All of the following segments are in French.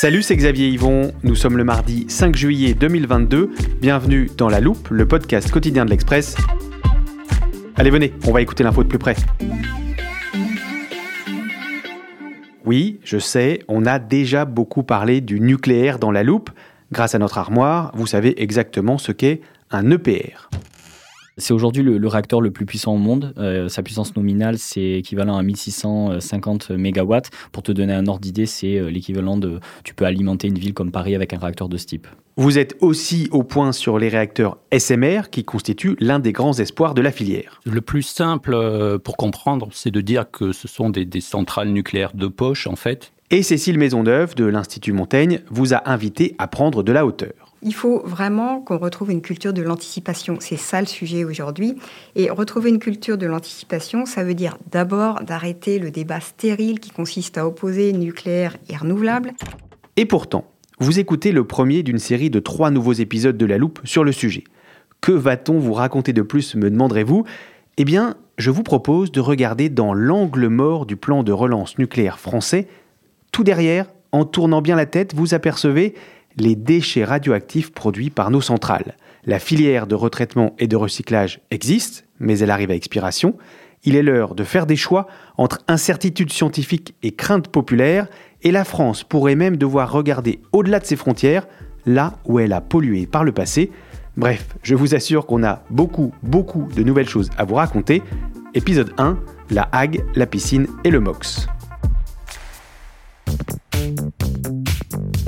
Salut, c'est Xavier Yvon. Nous sommes le mardi 5 juillet 2022. Bienvenue dans La Loupe, le podcast quotidien de l'Express. Allez, venez, on va écouter l'info de plus près. Oui, je sais, on a déjà beaucoup parlé du nucléaire dans La Loupe. Grâce à notre armoire, vous savez exactement ce qu'est un EPR. C'est aujourd'hui le, réacteur le plus puissant au monde. Euh, sa puissance nominale, c'est équivalent à 1650 MW. Pour te donner un ordre d'idée, c'est euh, l'équivalent de... Tu peux alimenter une ville comme Paris avec un réacteur de ce type. Vous êtes aussi au point sur les réacteurs SMR, qui constituent l'un des grands espoirs de la filière. Le plus simple euh, pour comprendre, c'est de dire que ce sont des, des centrales nucléaires de poche, en fait. Et Cécile Maisonneuve de l'Institut Montaigne vous a invité à prendre de la hauteur. Il faut vraiment qu'on retrouve une culture de l'anticipation. C'est ça le sujet aujourd'hui. Et retrouver une culture de l'anticipation, ça veut dire d'abord d'arrêter le débat stérile qui consiste à opposer nucléaire et renouvelable. Et pourtant, vous écoutez le premier d'une série de trois nouveaux épisodes de La Loupe sur le sujet. Que va-t-on vous raconter de plus, me demanderez-vous? Eh bien, je vous propose de regarder dans l'angle mort du plan de relance nucléaire français. Tout derrière, en tournant bien la tête, vous apercevez les déchets radioactifs produits par nos centrales. La filière de retraitement et de recyclage existe, mais elle arrive à expiration. Il est l'heure de faire des choix entre incertitude scientifique et crainte populaire, et la France pourrait même devoir regarder au-delà de ses frontières, là où elle a pollué par le passé. Bref, je vous assure qu'on a beaucoup, beaucoup de nouvelles choses à vous raconter. Épisode 1, la Hague, la piscine et le MOX.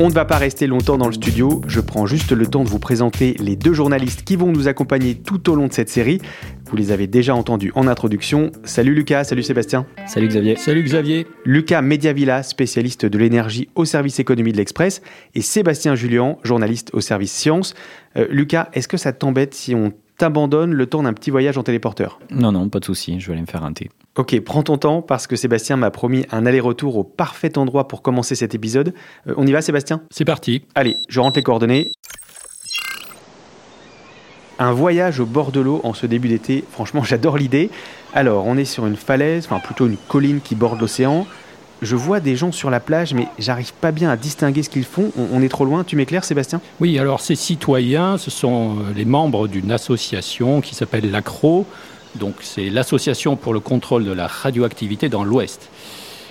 On ne va pas rester longtemps dans le studio, je prends juste le temps de vous présenter les deux journalistes qui vont nous accompagner tout au long de cette série. Vous les avez déjà entendus en introduction. Salut Lucas, salut Sébastien. Salut Xavier. Salut Xavier. Lucas Mediavilla, spécialiste de l'énergie au service économie de l'Express, et Sébastien Julien, journaliste au service sciences. Euh, Lucas, est-ce que ça t'embête si on t'abandonne le temps d'un petit voyage en téléporteur? Non, non, pas de souci, je vais aller me faire un thé. Ok, prends ton temps parce que Sébastien m'a promis un aller-retour au parfait endroit pour commencer cet épisode. Euh, on y va Sébastien? C'est parti. Allez, je rentre les coordonnées. Un voyage au bord de l'eau en ce début d'été, franchement j'adore l'idée. Alors, on est sur une falaise, enfin plutôt une colline qui borde l'océan. Je vois des gens sur la plage, mais j'arrive pas bien à distinguer ce qu'ils font. On, on est trop loin, tu m'éclaires Sébastien? Oui, alors ces citoyens, ce sont euh, les membres d'une association qui s'appelle l'ACRO, donc c'est l'Association pour le contrôle de la radioactivité dans l'Ouest.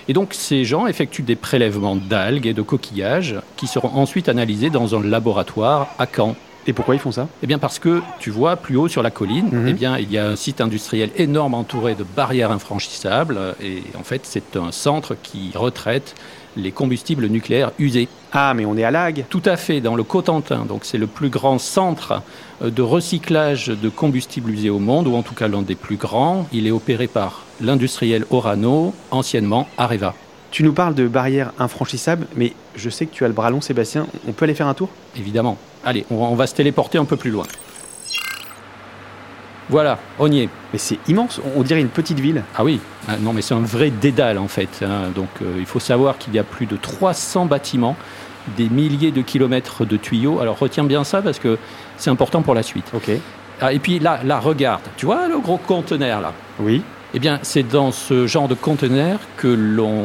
Et donc ces gens effectuent des prélèvements d'algues et de coquillages qui seront ensuite analysés dans un laboratoire à Caen. Et pourquoi ils font ça Eh bien parce que tu vois plus haut sur la colline, Mhm. eh bien il y a un site industriel énorme entouré de barrières infranchissables et en fait c'est un centre qui retraite les combustibles nucléaires usés. Ah, mais on est à Lag Tout à fait, dans le Cotentin. Donc, c'est le plus grand centre euh, de recyclage de combustibles usés au monde, ou en tout cas l'un des plus grands. Il est opéré par l'industriel Orano, anciennement Areva. Tu nous parles de barrières infranchissables, mais je sais que tu as le bras long Sébastien. On peut aller faire un tour? Évidemment. Allez, on va, on va se téléporter un peu plus loin. Voilà, on y est. Mais c'est immense, on- dirait une petite ville. Ah oui, Ah non mais c'est un vrai dédale en fait. hein. Donc euh, il faut savoir qu'il y a plus de 300 bâtiments, des milliers de kilomètres de tuyaux. Alors retiens bien ça parce que c'est important pour la suite. Ok. Ah, et puis là, là, regarde, tu vois le gros conteneur là? Oui. Eh bien, c'est dans ce genre de conteneur que l'on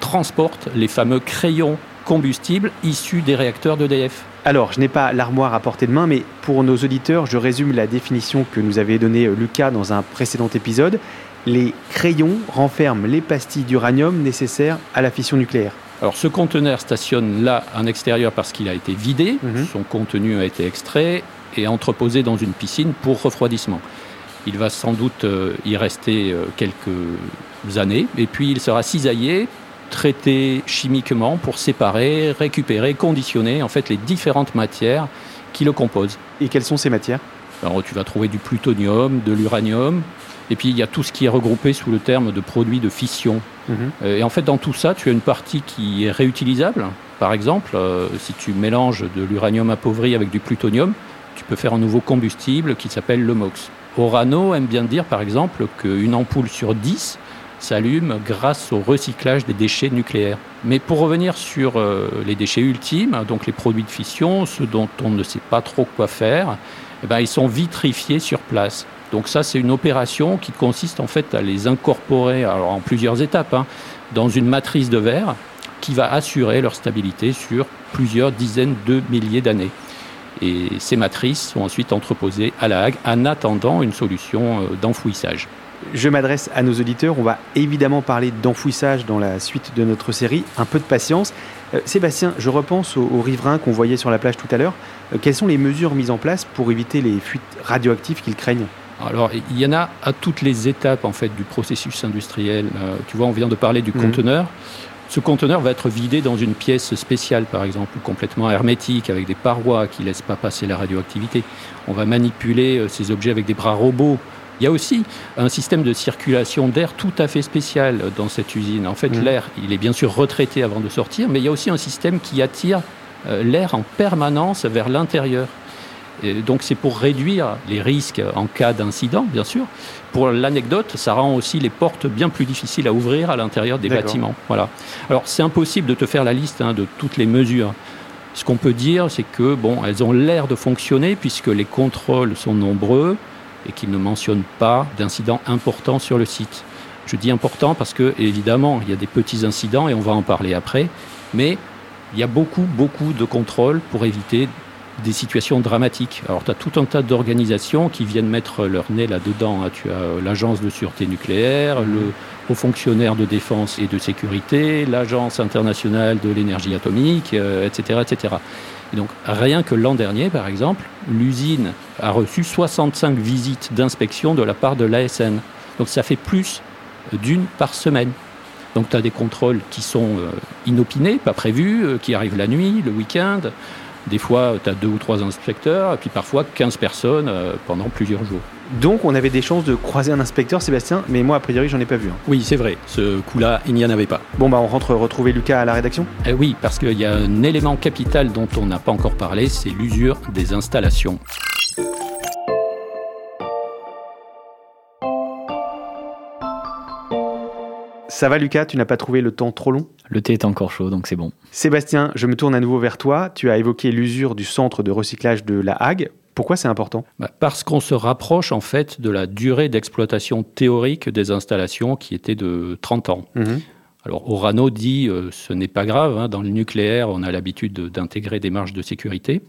transporte les fameux crayons combustibles issus des réacteurs d'EDF. Alors, je n'ai pas l'armoire à portée de main, mais pour nos auditeurs, je résume la définition que nous avait donnée euh, Lucas dans un précédent épisode. les crayons renferment les pastilles d'uranium nécessaires à la fission nucléaire. Alors ce conteneur stationne là en extérieur parce qu'il a été vidé, Mhm. son contenu a été extrait et entreposé dans une piscine pour refroidissement. Il va sans doute euh, y rester euh, quelques années et puis il sera cisaillé, traité chimiquement pour séparer, récupérer, conditionner en fait les différentes matières qui le composent. Et quelles sont ces matières? Alors tu vas trouver du plutonium, de l'uranium et puis il y a tout ce qui est regroupé sous le terme de produits de fission. Mhm. Euh, Et en fait, dans tout ça, tu as une partie qui est réutilisable. Par exemple, euh, si tu mélanges de l'uranium appauvri avec du plutonium, tu peux faire un nouveau combustible qui s'appelle le MOX. Orano aime bien dire, par exemple, qu'une ampoule sur 10 s'allume grâce au recyclage des déchets nucléaires. Mais pour revenir sur euh, les déchets ultimes, donc les produits de fission, ceux dont on ne sait pas trop quoi faire, eh ben, ils sont vitrifiés sur place. Donc ça, c'est une opération qui consiste en fait à les incorporer alors en plusieurs étapes hein, dans une matrice de verre qui va assurer leur stabilité sur plusieurs dizaines de milliers d'années. Et ces matrices sont ensuite entreposées à la Hague en attendant une solution euh, d'enfouissage. Je m'adresse à nos auditeurs. On va évidemment parler d'enfouissage dans la suite de notre série. Un peu de patience. Euh, Sébastien, je repense aux, aux riverains qu'on voyait sur la plage tout à l'heure. Euh, quelles sont les mesures mises en place pour éviter les fuites radioactives qu'ils craignent Alors, il y en a à toutes les étapes en fait du processus industriel. Euh, tu vois, on vient de parler du Mhm. conteneur. Ce conteneur va être vidé dans une pièce spéciale, par exemple, complètement hermétique, avec des parois qui ne laissent pas passer la radioactivité. On va manipuler euh, ces objets avec des bras robots. Il y a aussi un système de circulation d'air tout à fait spécial dans cette usine. En fait, Mhm. l'air, il est bien sûr retraité avant de sortir, mais il y a aussi un système qui attire euh, l'air en permanence vers l'intérieur. Et donc c'est pour réduire les risques en cas d'incident, bien sûr. Pour l'anecdote, ça rend aussi les portes bien plus difficiles à ouvrir à l'intérieur des bâtiments. Voilà. Alors c'est impossible de te faire la liste hein, de toutes les mesures. Ce qu'on peut dire, c'est que bon, elles ont l'air de fonctionner puisque les contrôles sont nombreux et qu'ils ne mentionnent pas d'incidents importants sur le site. Je dis important parce que évidemment, il y a des petits incidents et on va en parler après, mais il y a beaucoup, beaucoup de contrôles pour éviter des situations dramatiques. Alors, tu as tout un tas d'organisations qui viennent mettre leur nez là-dedans. hein. Tu as euh, l'Agence de sûreté nucléaire, le Haut fonctionnaire de défense et de sécurité, l'Agence internationale de l'énergie atomique, euh, etc., etc. Et donc, rien que l'an dernier, par exemple, l'usine a reçu 65 visites d'inspection de la part de l'ASN. Donc, ça fait plus d'une par semaine. Donc tu as des contrôles qui sont euh, inopinés, pas prévus, euh, qui arrivent la nuit, le week-end. Des fois, tu as deux ou trois inspecteurs, et puis parfois 15 personnes euh, pendant plusieurs jours. Donc, on avait des chances de croiser un inspecteur, Sébastien, mais moi, a priori, j'en ai pas vu. hein. Oui, c'est vrai, ce coup-là, il n'y en avait pas. Bon, bah, on rentre retrouver Lucas à la rédaction. Eh oui, parce qu'il y a un élément capital dont on n'a pas encore parlé, c'est l'usure des installations. Ça va, Lucas Tu n'as pas trouvé le temps trop long? Le thé est encore chaud, donc c'est bon. Sébastien, je me tourne à nouveau vers toi. Tu as évoqué l'usure du centre de recyclage de la Hague. Pourquoi c'est important? Bah, Parce qu'on se rapproche en fait de la durée d'exploitation théorique des installations qui était de 30 ans. Mhm. Alors Orano dit euh, ce n'est pas grave, hein, dans le nucléaire on a l'habitude de- d'intégrer des marges de sécurité.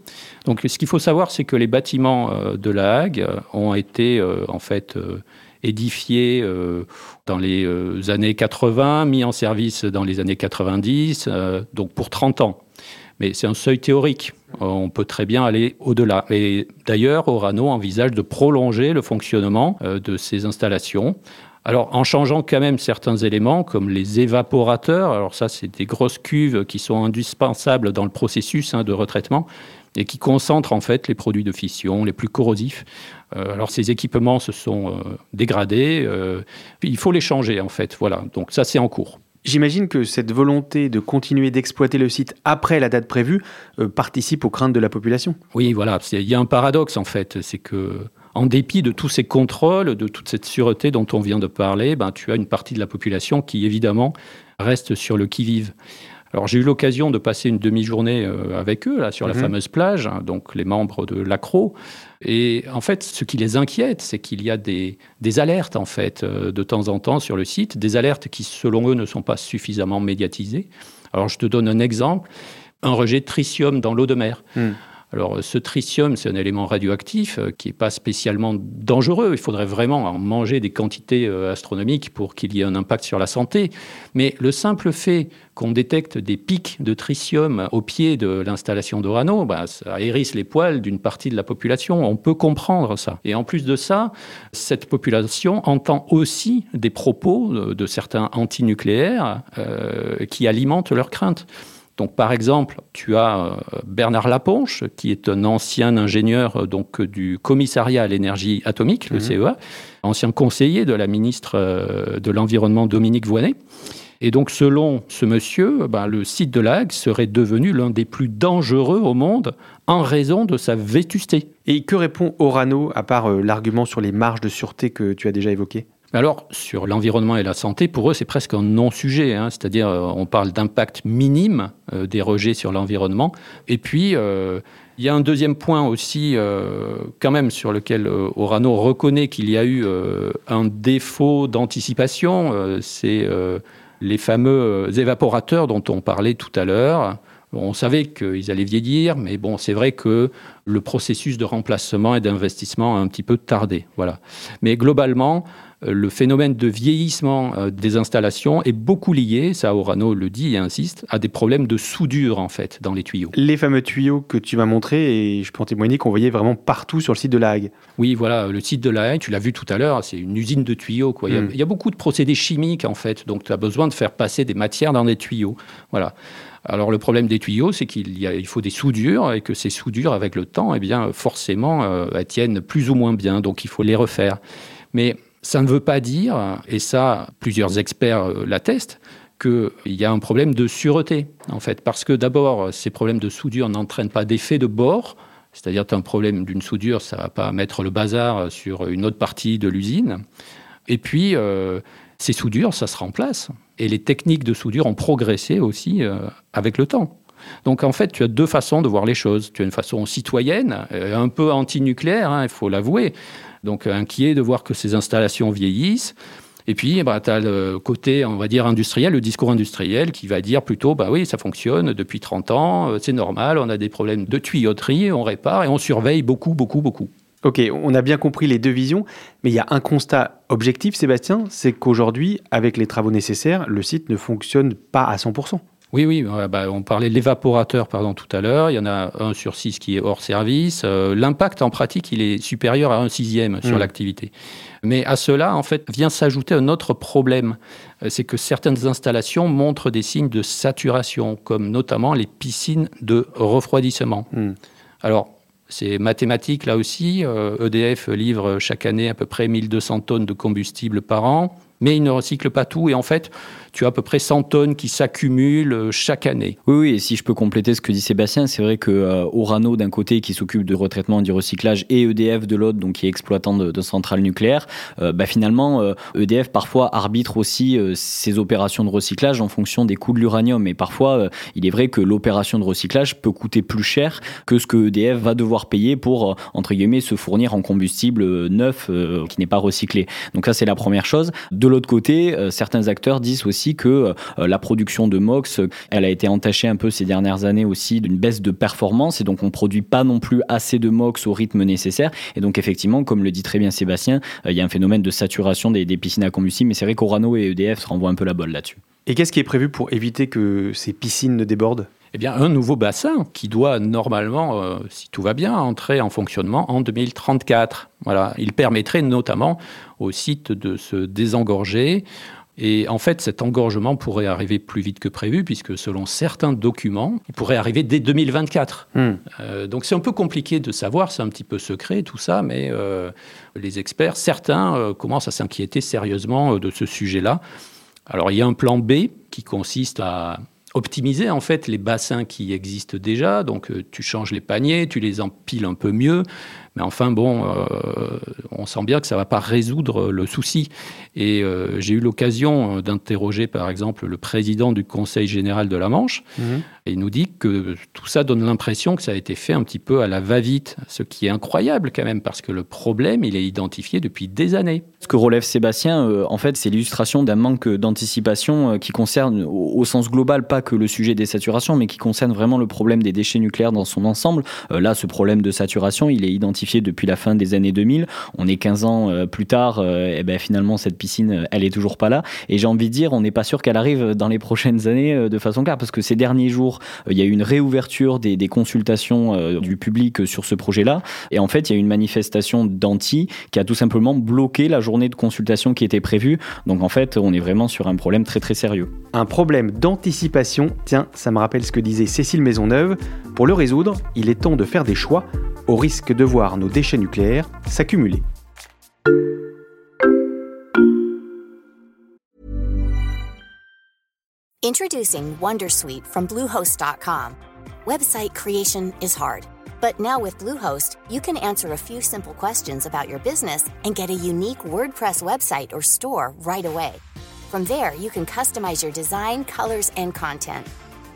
Donc ce qu'il faut savoir c'est que les bâtiments euh, de la Hague euh, ont été euh, en fait édifiés euh, dans les euh, années 80, mis en service dans les années 90, euh, donc pour 30 ans. Mais c'est un seuil théorique. On peut très bien aller au-delà. Et d'ailleurs, Orano envisage de prolonger le fonctionnement de ces installations. Alors, en changeant quand même certains éléments, comme les évaporateurs, alors ça, c'est des grosses cuves qui sont indispensables dans le processus hein, de retraitement et qui concentrent en fait les produits de fission les plus corrosifs. Euh, alors, ces équipements se sont euh, dégradés. euh, il faut les changer, en fait. Voilà. Donc, ça, c'est en cours. J'imagine que cette volonté de continuer d'exploiter le site après la date prévue participe aux craintes de la population. Oui, voilà. Il y a un paradoxe en fait, c'est que en dépit de tous ces contrôles, de toute cette sûreté dont on vient de parler, ben, tu as une partie de la population qui évidemment reste sur le qui-vive. Alors j'ai eu l'occasion de passer une demi-journée euh, avec eux là sur la Mhm. fameuse plage, hein, donc les membres de l'ACRO. Et en fait, ce qui les inquiète, c'est qu'il y a des, des alertes en fait euh, de temps en temps sur le site, des alertes qui selon eux ne sont pas suffisamment médiatisées. Alors je te donne un exemple un rejet de tritium dans l'eau de mer. Hmm. Alors ce tritium, c'est un élément radioactif euh, qui n'est pas spécialement dangereux. Il faudrait vraiment en manger des quantités euh, astronomiques pour qu'il y ait un impact sur la santé. Mais le simple fait qu'on détecte des pics de tritium au pied de l'installation d'Orano, bah, ça hérisse les poils d'une partie de la population. On peut comprendre ça. Et en plus de ça, cette population entend aussi des propos de, certains antinucléaires euh, qui alimentent leurs craintes. Donc, par exemple, tu as euh, Bernard Laponche, qui est un ancien ingénieur euh, donc, du commissariat à l'énergie atomique, le mhm. CEA, ancien conseiller de la ministre euh, de l'Environnement Dominique Voynet. Et donc, selon ce monsieur, ben, le site de la Hague serait devenu l'un des plus dangereux au monde en raison de sa vétusté. Et que répond Orano, à part l'argument sur les marges de sûreté que tu as déjà évoqué? Alors, sur l'environnement et la santé, pour eux, c'est presque un non-sujet. Hein. C'est-à-dire, euh, on parle d'impact minime euh, des rejets sur l'environnement. Et puis, euh, il y a un deuxième point aussi, quand même, sur lequel Orano reconnaît qu'il y a eu un défaut d'anticipation. c'est les fameux évaporateurs dont on parlait tout à l'heure. On savait qu'ils allaient vieillir, mais bon, c'est vrai que le processus de remplacement et d'investissement a un petit peu tardé. Voilà. Mais globalement, le phénomène de vieillissement euh, des installations est beaucoup lié, ça Orano le dit et insiste, à des problèmes de soudure en fait dans les tuyaux. Les fameux tuyaux que tu m'as montrés, et je peux en témoigner qu'on voyait vraiment partout sur le site de la Hague. Oui, voilà, le site de la Hague, tu l'as vu tout à l'heure, c'est une usine de tuyaux. Quoi. Hmm. Il, y a, beaucoup de procédés chimiques en fait, donc tu as besoin de faire passer des matières dans des tuyaux. Voilà. Alors le problème des tuyaux, c'est qu'il il faut des soudures et que ces soudures, avec le temps, eh bien forcément, euh, elles tiennent plus ou moins bien, donc il faut les refaire. Mais ça ne veut pas dire, et ça, plusieurs experts euh, l'attestent, qu'il y a un problème de sûreté, en fait. Parce que d'abord, ces problèmes de soudure n'entraînent pas d'effet de bord, c'est-à-dire tu as un problème d'une soudure, ça ne va pas mettre le bazar sur une autre partie de l'usine. Et puis, euh, ces soudures, ça se remplace. Et les techniques de soudure ont progressé aussi euh, avec le temps. Donc en fait, tu as deux façons de voir les choses. Tu as une façon citoyenne, un peu anti-nucléaire, hein, il faut l'avouer, donc inquiet de voir que ces installations vieillissent. Et puis, bah, tu as le côté, on va dire, industriel, le discours industriel qui va dire plutôt, bah oui, ça fonctionne depuis 30 ans, euh, c'est normal, on a des problèmes de tuyauterie, on répare et on surveille beaucoup, beaucoup, beaucoup. Ok, on a bien compris les deux visions, mais il y a un constat objectif, Sébastien, c'est qu'aujourd'hui, avec les travaux nécessaires, le site ne fonctionne pas à 100%. Oui, oui, bah, on parlait de l'évaporateur pardon, tout à l'heure. Il y en a un sur six qui est hors service. Euh, l'impact en pratique, il est supérieur à un sixième sur mmh. l'activité. Mais à cela, en fait, vient s'ajouter un autre problème. Euh, c'est que certaines installations montrent des signes de saturation, comme notamment les piscines de refroidissement. Mmh. Alors, c'est mathématique là aussi. EDF euh, e livre chaque année à peu près 1200 tonnes de combustible par an, mais il ne recycle pas tout. Et en fait, tu as à peu près 100 tonnes qui s'accumulent euh, chaque année. Oui, oui, et si je peux compléter ce que dit Sébastien, c'est vrai que euh, d'un côté qui s'occupe de retraitement et du recyclage et EDF de l'autre, donc qui est exploitant de, centrales nucléaires, euh, bah, finalement EDF e parfois arbitre aussi ses opérations de recyclage en fonction des coûts de l'uranium. Et parfois, il est vrai que l'opération de recyclage peut coûter plus cher que ce que EDF va devoir payer pour entre guillemets se fournir en combustible neuf qui n'est pas recyclé. Donc ça c'est la première chose. De l'autre côté, certains acteurs disent aussi que euh, la production de MOX, elle a été entachée un peu ces dernières années aussi d'une baisse de performance et donc on produit pas non plus assez de MOX au rythme nécessaire. Et donc effectivement, comme le dit très bien Sébastien, euh, il y a un phénomène de saturation des, piscines à combustible, mais c'est vrai qu'Orano et EDF se renvoient un peu la bolle là-dessus. Et qu'est-ce qui est prévu pour éviter que ces piscines ne débordent? Eh bien, un nouveau bassin qui doit normalement, euh, si tout va bien, entrer en fonctionnement en 2034. Voilà, il permettrait notamment au site de se désengorger et en fait, cet engorgement pourrait arriver plus vite que prévu, puisque selon certains documents, il pourrait arriver dès 2024. Hmm. Euh, donc c'est un peu compliqué de savoir, c'est un petit peu secret tout ça, mais euh, les experts, certains euh, commencent à s'inquiéter sérieusement de ce sujet-là. Alors il y a un plan B qui consiste à optimiser en fait les bassins qui existent déjà. Donc tu changes les paniers, tu les empiles un peu mieux, Mais enfin, bon, on sent bien que ça ne va pas résoudre le souci. Et j'ai eu l'occasion d'interroger, par exemple, le président du Conseil général de la Manche. Mhm. Et il nous dit que tout ça donne l'impression que ça a été fait un petit peu à la va-vite, ce qui est incroyable quand même, parce que le problème, il est identifié depuis des années. Ce que relève Sébastien, euh, en fait, c'est l'illustration d'un manque d'anticipation euh, qui concerne, au, sens global, pas que le sujet des saturations, mais qui concerne vraiment le problème des déchets nucléaires dans son ensemble. Euh, là, ce problème de saturation, il est identifié depuis la fin des années 2000. On est 15 ans plus tard, et ben finalement, cette piscine, elle est toujours pas là. Et j'ai envie de dire, on n'est pas sûr qu'elle arrive dans les prochaines années de façon claire, parce que ces derniers jours, euh, il y a eu une réouverture des, consultations euh, du public sur ce projet-là. Et en fait, il y a eu une manifestation d'anti qui a tout simplement bloqué la journée de consultation qui était prévue. Donc en fait, on est vraiment sur un problème très très sérieux. Un problème d'anticipation, tiens, ça me rappelle ce que disait Cécile Maisonneuve. Pour le résoudre, il est temps de faire des choix au risque de voir nos déchets nucléaires s'accumuler. Introducing Wondersuite from Bluehost.com. Website creation is hard, but now with Bluehost, you can answer a few simple questions about your business and get a unique WordPress website or store right away. From there, you can customize your design, colors, and content.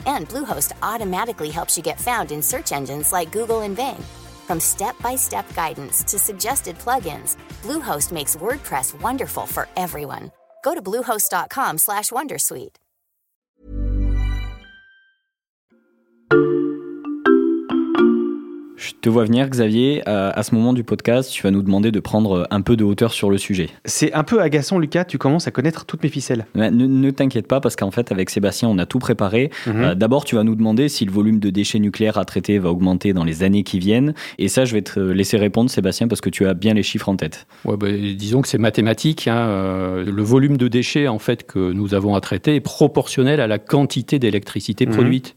And Bluehost automatically helps you get found in search engines like Google and Bing. From step-by-step guidance to suggested plugins, Bluehost makes WordPress wonderful for everyone. Go to bluehost.com/wondersuite. Je te vois venir, Xavier. Euh, à ce moment du podcast, tu vas nous demander de prendre un peu de hauteur sur le sujet. C'est un peu agaçant, Lucas. Tu commences à connaître toutes mes ficelles. ne, t'inquiète pas, parce qu'en fait, avec Sébastien, on a tout préparé. Mhm. Euh, d'abord, tu vas nous demander si le volume de déchets nucléaires à traiter va augmenter dans les années qui viennent. Et ça, je vais te laisser répondre, Sébastien, parce que tu as bien les chiffres en tête. Ouais, bah, disons que c'est mathématique. Hein. Euh, le volume de déchets, en fait, que nous avons à traiter est proportionnel à la quantité d'électricité mhm. produite.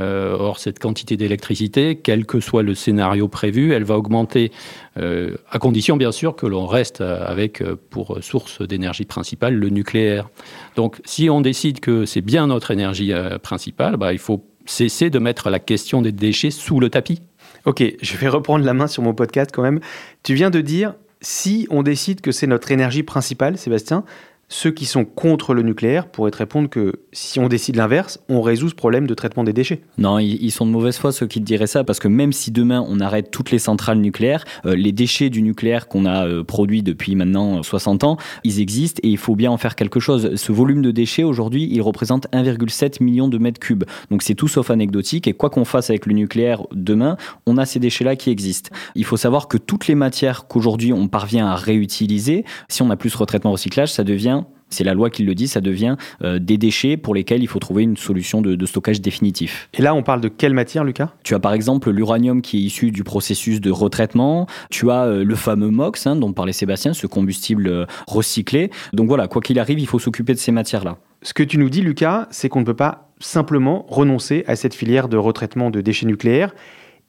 Euh, or, cette quantité d'électricité, quel que soit le scénario prévu, elle va augmenter, euh, à condition bien sûr que l'on reste avec euh, pour source d'énergie principale le nucléaire. Donc, si on décide que c'est bien notre énergie principale, bah, il faut cesser de mettre la question des déchets sous le tapis. Ok, je vais reprendre la main sur mon podcast quand même. Tu viens de dire, si on décide que c'est notre énergie principale, Sébastien, ceux qui sont contre le nucléaire pourraient te répondre que si on décide l'inverse, on résout ce problème de traitement des déchets. Non, ils sont de mauvaise foi ceux qui te diraient ça, parce que même si demain on arrête toutes les centrales nucléaires, euh, les déchets du nucléaire qu'on a euh, produits depuis maintenant 60 ans, ils existent et il faut bien en faire quelque chose. Ce volume de déchets aujourd'hui, il représente 1,7 million de mètres cubes. Donc c'est tout sauf anecdotique et quoi qu'on fasse avec le nucléaire demain, on a ces déchets-là qui existent. Il faut savoir que toutes les matières qu'aujourd'hui on parvient à réutiliser, si on a plus retraitement recyclage, ça devient c'est la loi qui le dit, ça devient euh, des déchets pour lesquels il faut trouver une solution de, stockage définitif. Et là, on parle de quelle matière, Lucas? Tu as par exemple l'uranium qui est issu du processus de retraitement, tu as euh, le fameux MOX hein, dont parlait Sébastien, ce combustible euh, recyclé. Donc voilà, quoi qu'il arrive, il faut s'occuper de ces matières-là. Ce que tu nous dis, Lucas, c'est qu'on ne peut pas simplement renoncer à cette filière de retraitement de déchets nucléaires.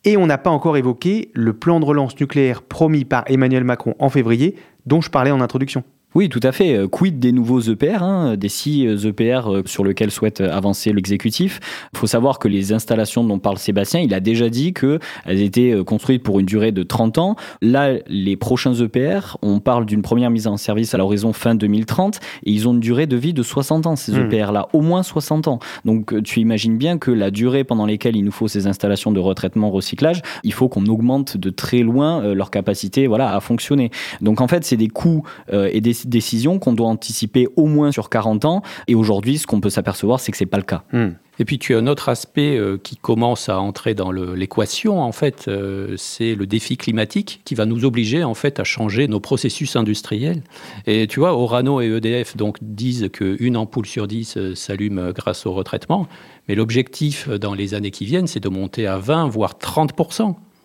Et on n'a pas encore évoqué le plan de relance nucléaire promis par Emmanuel Macron en février, dont je parlais en introduction. Oui, tout à fait. Euh, quid des nouveaux EPR, hein, des six EPR euh, sur lesquels souhaite avancer l'exécutif? Il faut savoir que les installations dont parle Sébastien, il a déjà dit qu'elles étaient euh, construites pour une durée de 30 ans. Là, les prochains EPR, on parle d'une première mise en service à l'horizon fin 2030 et ils ont une durée de vie de 60 ans, ces hmm. EPR-là, au moins 60 ans. Donc tu imagines bien que la durée pendant laquelle il nous faut ces installations de retraitement, recyclage, il faut qu'on augmente de très loin leur capacité voilà, à fonctionner. Donc en fait, c'est des coûts et des décision qu'on doit anticiper au moins sur 40 ans. Et aujourd'hui, ce qu'on peut s'apercevoir, c'est que c'est pas le cas. Hmm. Et puis tu as un autre aspect euh, qui commence à entrer dans l'équation, en fait, euh, c'est le défi climatique qui va nous obliger en fait à changer nos processus industriels. Et tu vois, Orano et EDF donc disent qu'une ampoule sur 10 euh, s'allume grâce au retraitement, mais l'objectif dans les années qui viennent, c'est de monter à 20 voire 30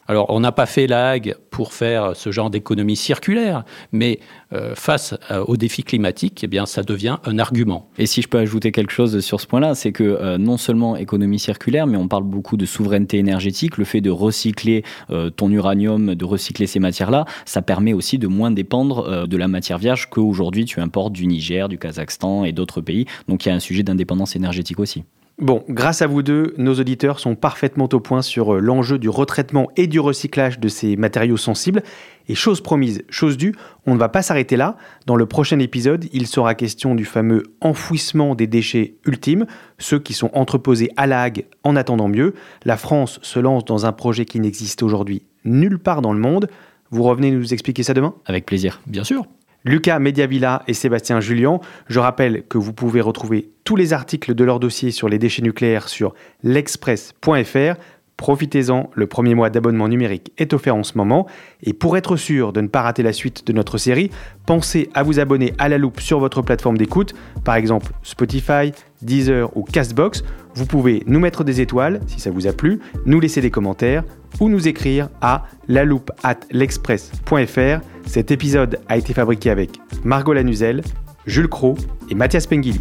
alors, on n'a pas fait la Hague pour faire ce genre d'économie circulaire, mais euh, face euh, au défi climatique, eh bien, ça devient un argument. Et si je peux ajouter quelque chose sur ce point-là, c'est que euh, non seulement économie circulaire, mais on parle beaucoup de souveraineté énergétique. Le fait de recycler ton uranium, de recycler ces matières-là, ça permet aussi de moins dépendre de la matière vierge qu'aujourd'hui tu importes du Niger, du Kazakhstan et d'autres pays. Donc, il y a un sujet d'indépendance énergétique aussi. Bon, grâce à vous deux, nos auditeurs sont parfaitement au point sur euh, l'enjeu du retraitement et du recyclage de ces matériaux sensibles. Et chose promise, chose due, on ne va pas s'arrêter là. Dans le prochain épisode, il sera question du fameux enfouissement des déchets ultimes, ceux qui sont entreposés à la Hague en attendant mieux. La France se lance dans un projet qui n'existe aujourd'hui nulle part dans le monde. Vous revenez nous expliquer ça demain? Avec plaisir. Bien sûr. Lucas Mediavilla et Sébastien Julien. Je rappelle que vous pouvez retrouver tous les articles de leur dossier sur les déchets nucléaires sur l'express.fr. Profitez-en, le premier mois d'abonnement numérique est offert en ce moment. Et pour être sûr de ne pas rater la suite de notre série, pensez à vous abonner à la loupe sur votre plateforme d'écoute, par exemple Spotify, Deezer ou Castbox. Vous pouvez nous mettre des étoiles si ça vous a plu, nous laisser des commentaires ou nous écrire à la loupe at l'express.fr. Cet épisode a été fabriqué avec Margot Lanuzel, Jules Cro et Mathias Pengili.